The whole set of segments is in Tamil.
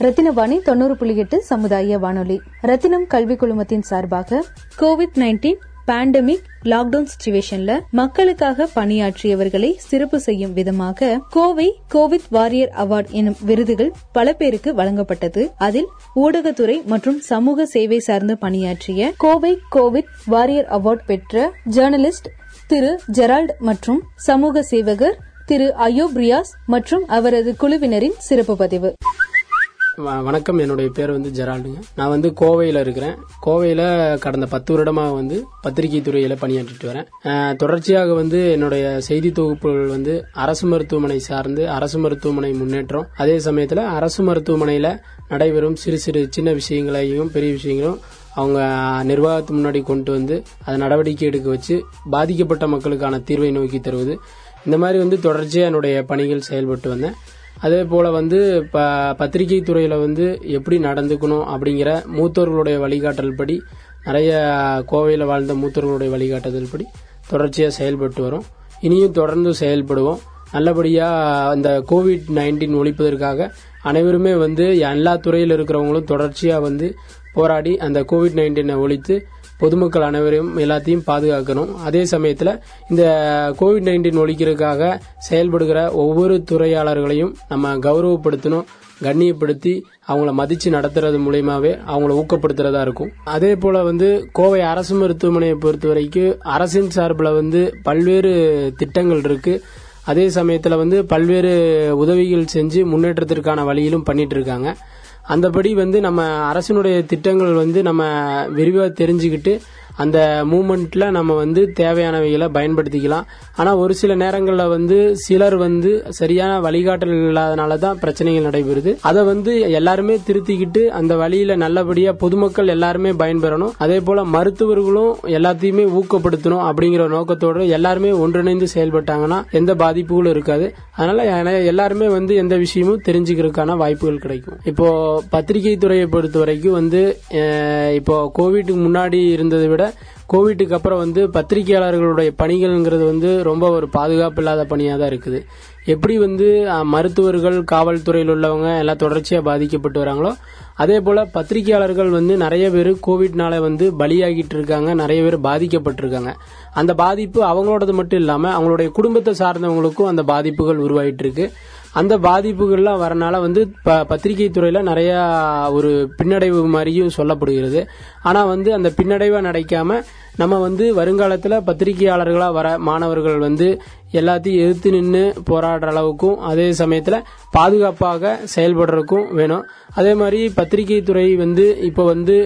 ரத்தினவாணி தொண்ணூறு புள்ளி எட்டு சமுதாய வானொலி. ரத்தினம் கல்வி குழுமத்தின் சார்பாக கோவிட் நைன்டீன் பேண்டமிக் லாக்டவுன் சுச்சுவேஷன்ல மக்களுக்காக பணியாற்றியவர்களை சிறப்பு செய்யும் விதமாக கோவை கோவிட் வாரியர் அவார்டு எனும் விருதுகள் பல பேருக்கு வழங்கப்பட்டது. அதில் ஊடகத்துறை மற்றும் சமூக சேவை சார்ந்து பணியாற்றிய கோவை கோவிட் வாரியர் அவார்டு பெற்ற ஜேர்னலிஸ்ட் திரு ஜெரால்ட் மற்றும் சமூக சேவகர் திரு அயோப் ரியாஸ் மற்றும் அவரது குழுவினரின் சிறப்பு பதிவு. வணக்கம். என்னுடைய பேர் வந்து ஜெரால்டுங்க. நான் வந்து கோவையில் இருக்கிறேன். கோவையில் கடந்த பத்து வருடமாக வந்து பத்திரிகை துறையில் பணியாற்றிட்டு வரேன். தொடர்ச்சியாக வந்து என்னுடைய செய்தி தொகுப்புகள் வந்து அரசு மருத்துவமனை சார்ந்து அரசு மருத்துவமனை முன்னேற்றம் அதே சமயத்தில் அரசு மருத்துவமனையில் நடைபெறும் சிறு சிறு சின்ன விஷயங்களையும் பெரிய விஷயங்களும் அவங்க நிர்வாகத்து முன்னாடி கொண்டு வந்து அதை நடவடிக்கை எடுக்க வச்சு பாதிக்கப்பட்ட மக்களுக்கான தீர்வை நோக்கி தருவது. இந்த மாதிரி வந்து தொடர்ச்சியாக என்னுடைய பணிகள் செயல்பட்டு வந்தேன். அதே போல வந்து ப பத்திரிகை துறையில வந்து எப்படி நடந்துக்கணும் அப்படிங்கிற மூத்தோர்களுடைய வழிகாட்டல் படி நிறைய கோவையில் வாழ்ந்த மூத்தோர்களுடைய வழிகாட்டுதல் படி தொடர்ச்சியாக செயல்பட்டு வரோம். இனியும் தொடர்ந்து செயல்படுவோம். நல்லபடியாக அந்த கோவிட் நைன்டீன் ஒழிப்பதற்காக அனைவருமே வந்து எல்லா துறையில் இருக்கிறவங்களும் தொடர்ச்சியாக வந்து போராடி அந்த கோவிட் நைன்டீனை ஒழித்து பொதுமக்கள் அனைவரையும் எல்லாத்தையும் பாதுகாக்கணும். அதே சமயத்தில் இந்த கோவிட் நைன்டீன் ஒழிக்கிறதுக்காக செயல்படுகிற ஒவ்வொரு துறையாளர்களையும் நம்ம கௌரவப்படுத்தணும் கண்ணியப்படுத்தி அவங்கள மதிச்சு நடத்துறது மூலயமாவே அவங்கள ஊக்கப்படுத்துறதா இருக்கும். அதே போல வந்து கோவை அரசு மருத்துவமனையை பொறுத்த வரைக்கும் அரசின் சார்பில் வந்து பல்வேறு திட்டங்கள் இருக்கு. அதே சமயத்தில் வந்து பல்வேறு உதவிகள் செஞ்சு முன்னேற்றத்திற்கான வழியிலும் பண்ணிட்டு இருக்காங்க. அந்தபடி வந்து நம்ம அரசினுடைய திட்டங்கள் வந்து நம்ம விரிவாக தெரிஞ்சுக்கிட்டு அந்த மூமெண்ட்ல நம்ம வந்து தேவையானவைகளை பயன்படுத்திக்கலாம். ஆனா ஒரு சில நேரங்களில் வந்து சிலர் வந்து சரியான வழிகாட்டல் இல்லாதனால தான் பிரச்சனைகள் நடைபெறுது. அதை வந்து எல்லாருமே திருத்திக்கிட்டு அந்த வழியில நல்லபடியா பொதுமக்கள் எல்லாருமே பயன்பெறணும். அதே போல மருத்துவர்களும் எல்லாத்தையுமே ஊக்கப்படுத்தணும் அப்படிங்கிற நோக்கத்தோடு எல்லாருமே ஒன்றிணைந்து செயல்பட்டாங்கன்னா எந்த பாதிப்புகளும் இருக்காது. அதனால எல்லாருமே வந்து எந்த விஷயமும் தெரிஞ்சுக்கிறதுக்கான வாய்ப்புகள் கிடைக்கும். இப்போ பத்திரிகை துறையை பொறுத்த வரைக்கும் வந்து இப்போ கோவிட்டுக்கு முன்னாடி இருந்ததை விட கோவிட்டுக்கு அப்புறம் வந்து பத்திரிகையாளர்களுடைய பணிகள்ங்கிறது வந்து ரொம்ப ஒரு பாதுகாப்பு இல்லாத பணியாக தான் இருக்குது. எப்படி வந்து மருத்துவர்கள் காவல்துறையில் உள்ளவங்க எல்லாம் தொடர்ச்சியாக பாதிக்கப்பட்டு வராங்களோ அதே போல பத்திரிகையாளர்கள் வந்து நிறைய பேர் கோவிட்னால வந்து பலியாகிட்டு இருக்காங்க நிறைய பேர் பாதிக்கப்பட்டிருக்காங்க. அந்த பாதிப்பு அவங்களோடது மட்டும் இல்லாமல் அவங்களுடைய குடும்பத்தை சார்ந்தவங்களுக்கும் அந்த பாதிப்புகள் உருவாயிட்டு இருக்கு. அந்த பாதிப்புகள்லாம் வரனால வந்து ப- பத்திரிகை துறையில நிறைய ஒரு பின்னடைவு மாதிரியும் சொல்லப்படுகிறது. ஆனா வந்து அந்த பின்னடைவை நடக்காம நம்ம வந்து வருங்காலத்துல பத்திரிகையாளர்களா வர மாணவர்கள் வந்து எல்லாத்தையும் எதிர்த்து நின்று போராடுற அளவுக்கும் அதே சமயத்துல பாதுகாப்பாக செயல்படுறதுக்கும் வேணும். அதே மாதிரி பத்திரிகை துறை வந்து இப்போ வந்து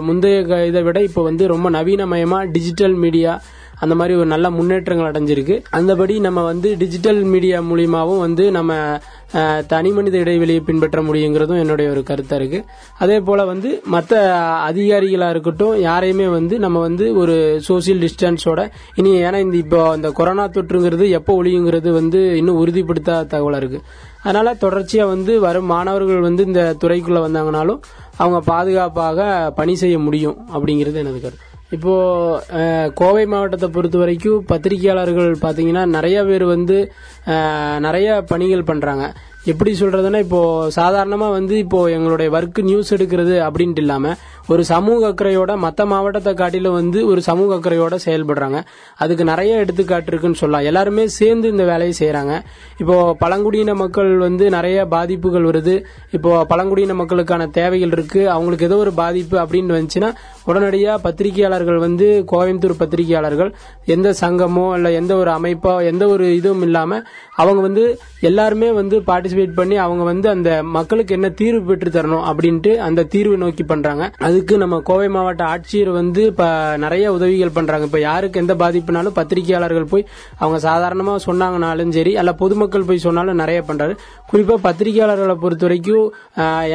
முந்தைய க- இதை விட இப்போ வந்து ரொம்ப நவீனமயமா டிஜிட்டல் மீடியா அந்த மாதிரி ஒரு நல்ல முன்னேற்றங்கள் அடைஞ்சிருக்கு. அந்தபடி நம்ம வந்து டிஜிட்டல் மீடியா மூலியமாகவும் வந்து நம்ம தனி மனித இடைவெளியை பின்பற்ற முடியுங்கிறதும் என்னுடைய ஒரு கருத்தா இருக்கு. அதே போல வந்து மற்ற அதிகாரிகளா இருக்கட்டும் யாரையுமே வந்து நம்ம வந்து ஒரு சோசியல் டிஸ்டன்ஸோட இனி ஏன்னா இந்த இப்போ இந்த கொரோனா தொற்றுங்கிறது எப்போ ஒழியுங்கிறது வந்து இன்னும் உறுதிப்படுத்தாத தகவலா இருக்கு. அதனால தொடர்ச்சியா வந்து வரும் மாணவர்கள் வந்து இந்த துறைக்குள்ள வந்தாங்கனாலும் அவங்க பாதுகாப்பாக பணி செய்ய முடியும் அப்படிங்கிறது எனது கருத்து. இப்போ கோவை மாவட்டத்தை பொறுத்த வரைக்கும் பத்திரிகையாளர்கள் பார்த்தீங்கன்னா நிறைய பேர் வந்து நிறைய பணிகள் பண்றாங்க. எப்படி சொல்றதுன்னா இப்போ சாதாரணமாக வந்து இப்போ எங்களுடைய ஒர்க் நியூஸ் எடுக்கிறது அப்படின்ட்டு இல்லாமல் ஒரு சமூக அக்கறையோட மற்ற மாவட்டத்தை காட்டிலும் வந்து ஒரு சமூக அக்கறையோட செயல்படுறாங்க. அதுக்கு நிறைய எடுத்துக்காட்டு இருக்குன்னு சொல்லலாம். எல்லாருமே சேர்ந்து இந்த வேலையை செய்கிறாங்க இப்போ பழங்குடியின மக்கள் வந்து நிறைய பாதிப்புகள் வருது. இப்போ பழங்குடியின மக்களுக்கான தேவைகள் இருக்கு. அவங்களுக்கு ஏதோ ஒரு பாதிப்பு அப்படின்னு வந்துச்சுன்னா உடனடியாக பத்திரிகையாளர்கள் வந்து கோயம்புத்தூர் பத்திரிகையாளர்கள் எந்த சங்கமோ இல்லை எந்த ஒரு அமைப்போ எந்த ஒரு இதுவும் இல்லாமல் அவங்க வந்து எல்லாருமே வந்து பார்ட்டிசிபேட் பண்ணி அவங்க வந்து அந்த மக்களுக்கு என்ன தீர்வு பெற்று தரணும் அப்படின்ட்டு அந்த தீர்வு நோக்கி பண்ணுறாங்க அதுக்கு நம்ம கோவை மாவட்ட ஆட்சியர் வந்து இப்ப நிறைய உதவிகள் பண்றாங்க. இப்ப யாருக்கு எந்த பாதிப்புனாலும் பத்திரிகையாளர்கள் போய் அவங்க சாதாரணமா சொன்னாங்கனாலும் சரி அல்ல பொதுமக்கள் போய் சொன்னாலும் நிறைய பண்றாரு. குறிப்பா பத்திரிகையாளர்களை பொறுத்த வரைக்கும்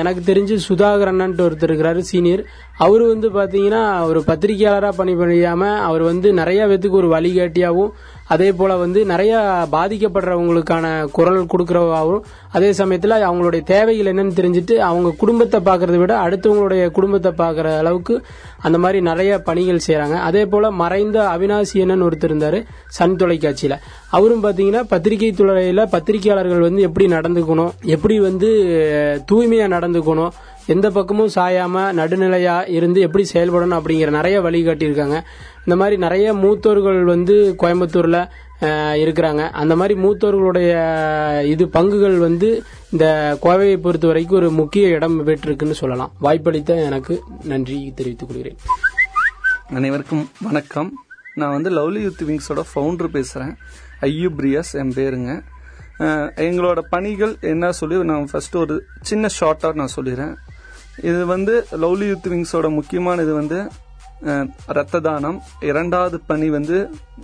எனக்கு தெரிஞ்சு சுதாகர் அண்ணன்ட்டு ஒருத்தர் இருக்கிறாரு சீனியர். அவர் வந்து பாத்தீங்கன்னா ஒரு பத்திரிகையாளரா பணி புரியாம அவர் வந்து நிறைய பேத்துக்கு ஒரு வழிகாட்டியாகவும் அதே போல வந்து நிறைய பாதிக்கப்படுறவங்களுக்கான குரல் கொடுக்கறவாகவும் அதே சமயத்துல அவங்களுடைய தேவைகள் என்னன்னு தெரிஞ்சுட்டு அவங்க குடும்பத்தை பாக்குறதை விட அடுத்தவங்களுடைய குடும்பத்தை பாக்குற அளவுக்கு அந்த மாதிரி நிறைய பணிகள் செய்யறாங்க அதே போல மறைந்த அவினாசி என்னன்னு ஒருத்தர் இருந்தாரு சன் தொலைக்காட்சியில. அவரும் பாத்தீங்கன்னா பத்திரிகை துறையில பத்திரிகையாளர்கள் வந்து எப்படி நடந்துக்கணும் எப்படி வந்து தூய்மையா நடந்துக்கணும் எந்த பக்கமும் சாயாம நடுநிலையா இருந்து எப்படி செயல்படணும் அப்படிங்கிற நிறைய வழிகாட்டியிருக்காங்க இந்த மாதிரி நிறைய மூத்தோர்கள் வந்து கோயம்புத்தூர்ல இருக்கிறாங்க. அந்த மாதிரி மூத்தோர்களுடைய இது பங்குகள் வந்து இந்த கோவையை பொறுத்த வரைக்கும் ஒரு முக்கிய இடம் பெற்றிருக்குன்னு சொல்லலாம். வாய்ப்பளித்த எனக்கு நன்றி தெரிவித்துக் கொள்கிறேன். அனைவருக்கும் வணக்கம். நான் வந்து லவ்லி யூத் விங்ஸோட ஃபவுண்டர் பேசுகிறேன் ஐயூ பிரியாஸ் என் பேருங்க. எங்களோட பணிகள் என்ன சொல்லி நான் ஃபஸ்ட்டு ஒரு சின்ன ஷார்ட்டாக நான் சொல்லிடுறேன். இது வந்து லவ்லி யூத் விங்ஸோட முக்கியமான இது வந்து அஹ், ரத்த தானம் இரண்டாவது பணி வந்து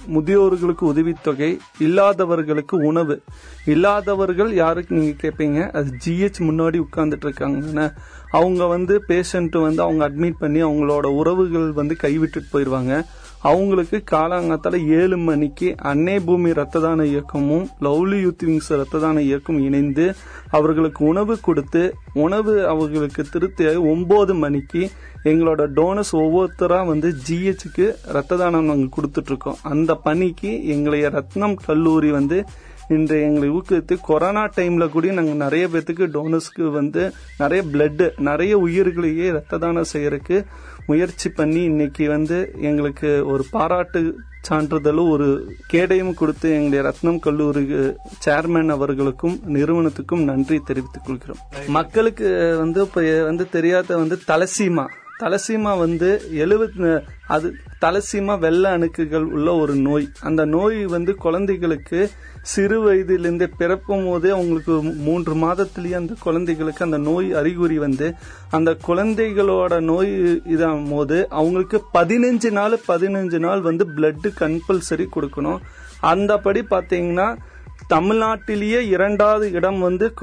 முதியோர்களுக்கு உதவித்தொகை இல்லாதவர்களுக்கு உணவு. இல்லாதவர்கள் யாருக்கு நீங்கள் கேட்பீங்க அது ஜிஹெச் முன்னாடி உட்கார்ந்துட்டு இருக்காங்கன்னா அவங்க வந்து பேஷண்ட்டு வந்து அவங்க அட்மிட் பண்ணி அவங்களோட உறவுகள் வந்து கைவிட்டுட்டு போயிடுவாங்க அவங்களுக்கு காலாங்கத்தால ஏழு மணிக்கு அன்னை பூமி ரத்த தான இயக்கமும் லவ்லி யூத் விங்ஸ் ரத்த தான இயக்கம் இணைந்து அவர்களுக்கு உணவு கொடுத்து உணவு அவர்களுக்கு திருத்தி ஒன்பது மணிக்கு எங்களோட டோனஸ் ஒவ்வொருத்தராக வந்து ஜிஹெச்சுக்கு ரத்த தானம் நாங்கள் கொடுத்துட்ருக்கோம் அந்த பணிக்கு எங்களைய ரத்னம் கல்லூரி வந்து இன்று எங்களை ஊக்குவித்து கொரோனா டைம்ல கூட நாங்கள் நிறைய பேத்துக்கு டோனர்ஸ்க்கு வந்து நிறைய பிளட்டு நிறைய உயிர்களையே ரத்த தானம் செய்யறதுக்கு முயற்சி பண்ணி இன்னைக்கு வந்து எங்களுக்கு ஒரு பாராட்டு சான்றிதழும் ஒரு கேடயம் கொடுத்து எங்களுடைய ரத்னம் கல்லூரி சேர்மேன் அவர்களுக்கும் நிறுவனத்துக்கும் நன்றி தெரிவித்துக் கொள்கிறோம். மக்களுக்கு வந்து இப்ப வந்து தெரியாத வந்து தலசீமா தலசீமா வந்து எழுபத்தி அது தலசீமா வெள்ள அணுக்குகள் உள்ள ஒரு நோய். அந்த நோய் வந்து குழந்தைகளுக்கு சிறு வயதிலிருந்தே பிறப்பும் போதே அவங்களுக்கு மூன்று மாதத்திலேயே அந்த குழந்தைகளுக்கு அந்த நோய் அறிகுறி வந்து அந்த குழந்தைகளோட நோய் இதாகும் போது அவங்களுக்கு பதினஞ்சு நாள் பதினஞ்சு நாள் வந்து பிளட்டு கம்பல்சரி கொடுக்கணும். அந்தபடி பார்த்தீங்கன்னா தமிழ்நாட்டிலேயே இரண்டாவது இடம் வந்து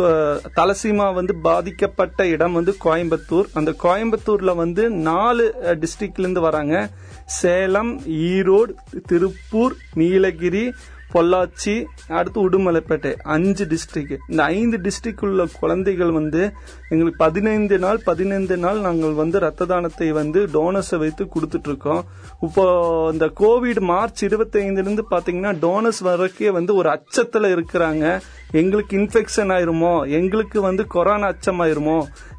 தலசீமா வந்து பாதிக்கப்பட்ட இடம் வந்து கோயம்புத்தூர். அந்த கோயம்புத்தூர்ல வந்து நாலு டிஸ்ட்ரிக்ட்லேருந்து வராங்க. சேலம் ஈரோடு திருப்பூர் நீலகிரி பொள்ளாச்சி அடுத்து உடுமலைப்பேட்டை அஞ்சு டிஸ்ட்ரிக்ட் இந்த ஐந்து டிஸ்ட்ரிக்ட் உள்ள குழந்தைகள் வந்து எங்களுக்கு பதினைந்து நாள் பதினைந்து நாள் நாங்கள் வந்து ரத்த தானத்தை வந்து டோனர்ஸை வைத்து கொடுத்துட்டு இருக்கோம் இப்போ இந்த கோவிட் மார்ச் 25 இருந்து பாத்தீங்கன்னா டோனர்ஸ் வரைக்கே வந்து ஒரு அச்சத்துல இருக்கிறாங்க. எங்களுக்கு இன்ஃபெக்ஷன் ஆயிருமோ? எங்களுக்கு வந்து கொரோனா அச்சமாயிருமோ?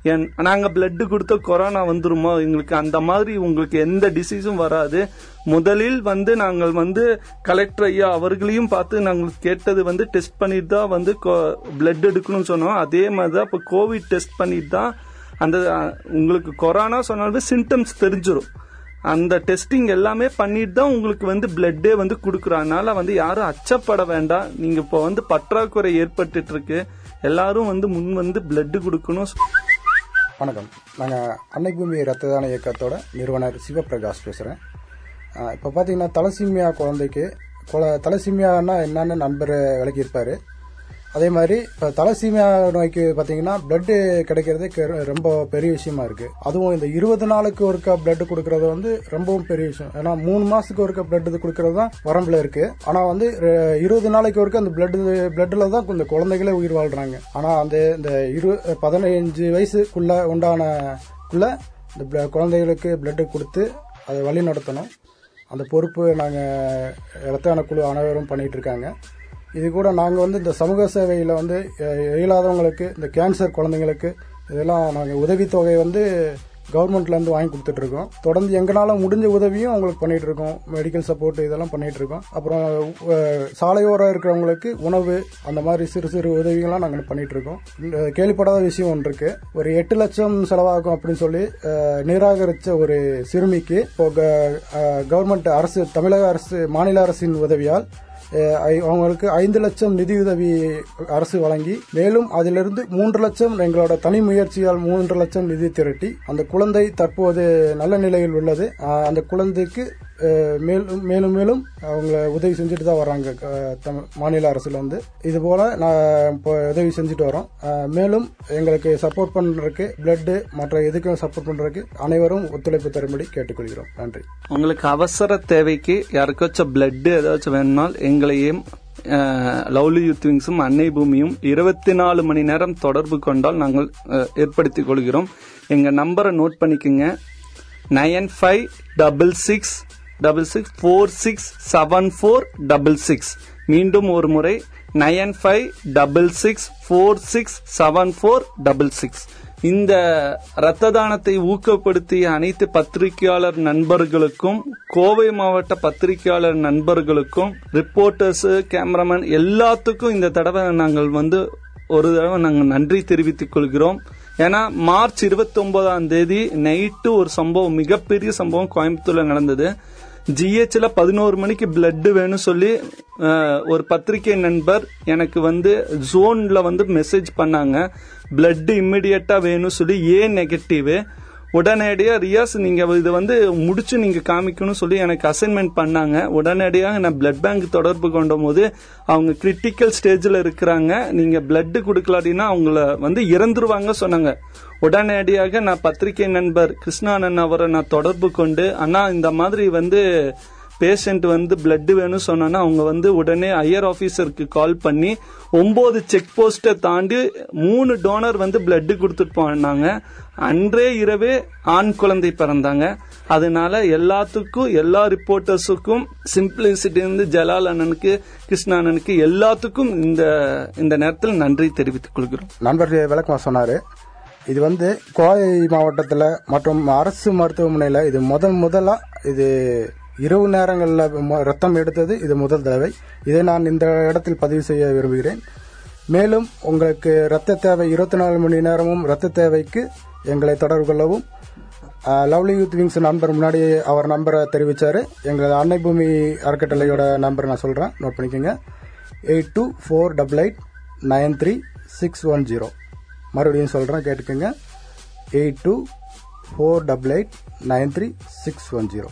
என் நாங்கள் பிளட்டு கொடுத்தா கொரோனா வந்துருமோ? எங்களுக்கு அந்த மாதிரி உங்களுக்கு எந்த டிசீஸும் வராது. முதலில் வந்து நாங்கள் வந்து கலெக்டர் ஐயா அவர்களையும் பார்த்து நாங்கள் கேட்டது வந்து டெஸ்ட் பண்ணிட்டு தான் வந்து பிளட் எடுக்கணும்னு சொன்னோம். அதே மாதிரி தான் இப்போ கோவிட் டெஸ்ட் பண்ணிட்டு தான் அந்த உங்களுக்கு கொரோனா சொன்னாலும் சிம்டம்ஸ் தெரிஞ்சிடும் அந்த டெஸ்டிங் எல்லாமே பண்ணிட்டு தான் உங்களுக்கு வந்து பிளட்டே வந்து கொடுக்குறனால அதனால வந்து யாரும் அச்சப்பட வேண்டாம். நீங்கள் இப்போ வந்து பற்றாக்குறை ஏற்பட்டுட்டு இருக்கு. எல்லாரும் வந்து முன் வந்து பிளட்டு கொடுக்கணும். வணக்கம். நாங்கள் அன்னை பூமி ரத்த தான இயக்கத்தோட நிறுவனர் சிவபிரகாஷ் பேசுகிறேன் இப்போ பார்த்தீங்கன்னா தலசீமியா குழந்தைக்கு கொல தலசீமியானா என்னன்னு நண்பர் விளக்கியிருப்பார். அதே மாதிரி இப்போ தலசீமியா நோய்க்கு பார்த்தீங்கன்னா பிளட்டு கிடைக்கிறது ரொம்ப பெரிய விஷயமா இருக்கு. அதுவும் இந்த இருபது நாளுக்கு ஒருக்கா பிளட் கொடுக்கறது வந்து ரொம்பவும் பெரிய விஷயம். ஏன்னா மூணு மாசத்துக்கு ஒருக்கா பிளட் கொடுக்கறது தான் வரம்புல இருக்கு. ஆனா வந்து இருபது நாளைக்கு ஒருக்கா அந்த பிளட் பிளட்ல தான் இந்த குழந்தைகளே உயிர் வாழ்றாங்க. ஆனா அந்த இந்த இரு பதினஞ்சு வயசுக்குள்ள உண்டானக்குள்ள இந்த குழந்தைகளுக்கு பிளட் கொடுத்து அதை வழி நடத்தணும் அந்த பொறுப்பு நாங்கள் இரத்தான குழு அனைவரும் பண்ணிட்டு இருக்காங்க. இது கூட நாங்கள் வந்து இந்த சமூக சேவையில் வந்து இயலாதவங்களுக்கு இந்த கேன்சர் குழந்தைங்களுக்கு இதெல்லாம் நாங்கள் உதவித்தொகை வந்து கவர்மெண்ட்லேருந்து வாங்கி கொடுத்துட்ருக்கோம். தொடர்ந்து எங்களால் முடிஞ்ச உதவியும் அவங்களுக்கு பண்ணிகிட்ருக்கோம் மெடிக்கல் சப்போர்ட் இதெல்லாம் பண்ணிகிட்ருக்கோம் இருக்கோம் அப்புறம் சாலையோரம் இருக்கிறவங்களுக்கு உணவு அந்த மாதிரி சிறு சிறு உதவிகள்லாம் நாங்கள் பண்ணிகிட்ருக்கோம் இருக்கோம் கேள்விப்படாத விஷயம் ஒன்று இருக்குது ஒரு எட்டு லட்சம் செலவாகும் அப்படின்னு சொல்லி நிராகரித்த ஒரு சிறுமிக்கு இப்போ கவர்மெண்ட் அரசு தமிழக அரசு மாநில அரசின் உதவியால் அவங்களுக்கு ஐந்து லட்சம் நிதியுதவி அரசு வழங்கி மேலும் அதிலிருந்து மூன்று லட்சம் எங்களோட தனி முயற்சியால் மூன்று லட்சம் நிதி திரட்டி அந்த குழந்தை தற்போது நல்ல நிலையில் உள்ளது. அந்த குழந்தைக்கு மேலும் மேலும் மேலும் அவங்கள உதவி செஞ்சுட்டு தான் வராங்க தமிழ் மாநில அரசுல வந்து இது போல நான் இப்போ உதவி செஞ்சுட்டு வரோம் மேலும் எங்களுக்கு சப்போர்ட் பண்றதுக்கு பிளட்டு மற்ற எதுக்கும் சப்போர்ட் பண்றதுக்கு அனைவரும் ஒத்துழைப்பு தரும்படி கேட்டுக்கொள்கிறோம். நன்றி. உங்களுக்கு அவசர தேவைக்கு யாருக்காச்சும் பிளட் ஏதாச்சும் வேணும்னால் எங்களையும் லவ்லி யூத் விங்ஸும் அன்னை பூமியும் இருபத்தி நாலு மணி நேரம் தொடர்பு கொண்டால் நாங்கள் ஏற்படுத்திக் கொள்கிறோம். எங்க நம்பரை நோட் பண்ணிக்கோங்க. Nine five double six double six four six seven four double six மீண்டும் ஒரு முறை nine five double six four six seven four double six இந்த இரத்த தானத்தை ஊக்கப்படுத்திய அனைத்து பத்திரிகையாளர் நண்பர்களுக்கும் கோவை மாவட்ட பத்திரிகையாளர் நண்பர்களுக்கும் ரிப்போர்ட்டர்ஸ் கேமராமேன் எல்லாத்துக்கும் இந்த தடவை நாங்கள் வந்து ஒரு தடவை நாங்கள் நன்றி தெரிவித்துக் கொள்கிறோம். ஏன்னா மார்ச் இருபத்தி ஒன்பதாம் தேதி நைட்டு ஒரு சம்பவம் மிகப்பெரிய சம்பவம் கோயம்புத்தூர்ல நடந்தது. ஜிஹெச்ல பதினோரு மணிக்கு பிளட் வேணும் சொல்லி ஒரு பத்திரிகை நண்பர் எனக்கு வந்து ஜோன்ல வந்து மெசேஜ் பண்ணாங்க. பிளட் இம்மிடியட்டா வேணும் சொல்லி ஏ நெகட்டிவ் உடனடியாக ரியாஸ் நீங்கள் இதை வந்து முடிச்சு நீங்கள் காமிக்கணும்னு சொல்லி எனக்கு அசைன்மெண்ட் பண்ணாங்க. உடனடியாக நான் பிளட் பேங்க் தொடர்பு கொண்ட போது அவங்க கிரிட்டிக்கல் ஸ்டேஜில் இருக்கிறாங்க. நீங்கள் பிளட்டு கொடுக்கலாட்டினா அவங்கள வந்து இறந்துருவாங்க சொன்னாங்க. உடனடியாக நான் பத்திரிகை நண்பர் கிருஷ்ணானன் அவரை நான் தொடர்பு கொண்டு அண்ணா இந்த மாதிரி வந்து பேஷண்ட் வந்து பிளட் வேணும் சொன்னா அவங்க வந்து உடனே ஹையர் ஆபீசருக்கு கால் பண்ணி ஒன்பது செக் போஸ்ட்டை தாண்டி மூணு டோனர் வந்து பிளட் கொடுத்துட்டு போனாங்க. அன்றே இரவே ஆண் குழந்தை பிறந்தாங்க. அதனால எல்லாத்துக்கும் எல்லா ரிப்போர்ட்டர்ஸுக்கும் சிம்பிளிசிட்டி இருந்து ஜலால் அண்ணனுக்கு கிருஷ்ணா அண்ணனுக்கு எல்லாத்துக்கும் இந்த இந்த நேரத்தில் நன்றி தெரிவித்துக் கொள்கிறோம். நண்பர் விளக்கமாக சொன்னாரு. இது வந்து கோவை மாவட்டத்தில் மற்றும் அரசு மருத்துவமனையில் இது முதல் முதலாக இது இரவு நேரங்களில் ரத்தம் எடுத்தது இது முதல் தடவை. இதை நான் இந்த இடத்தில் பதிவு செய்ய விரும்புகிறேன். மேலும் உங்களுக்கு இரத்த தேவை இருபத்தி நாலு மணி நேரமும் இரத்த தேவைக்கு எங்களை தொடர்பு கொள்ளவும். லவ்லி யூத் விங்ஸ் நண்பர் முன்னாடி அவர் நம்பரை தெரிவித்தார் எங்களது அன்னை பூமி அறக்கட்டளையோட நம்பர் நான் சொல்கிறேன் நோட் பண்ணிக்கோங்க. Eight two four double eight nine three six one zero. மறுபடியும் சொல்கிறேன் கேட்டுக்கோங்க. Eight two four double eight nine three six one zero.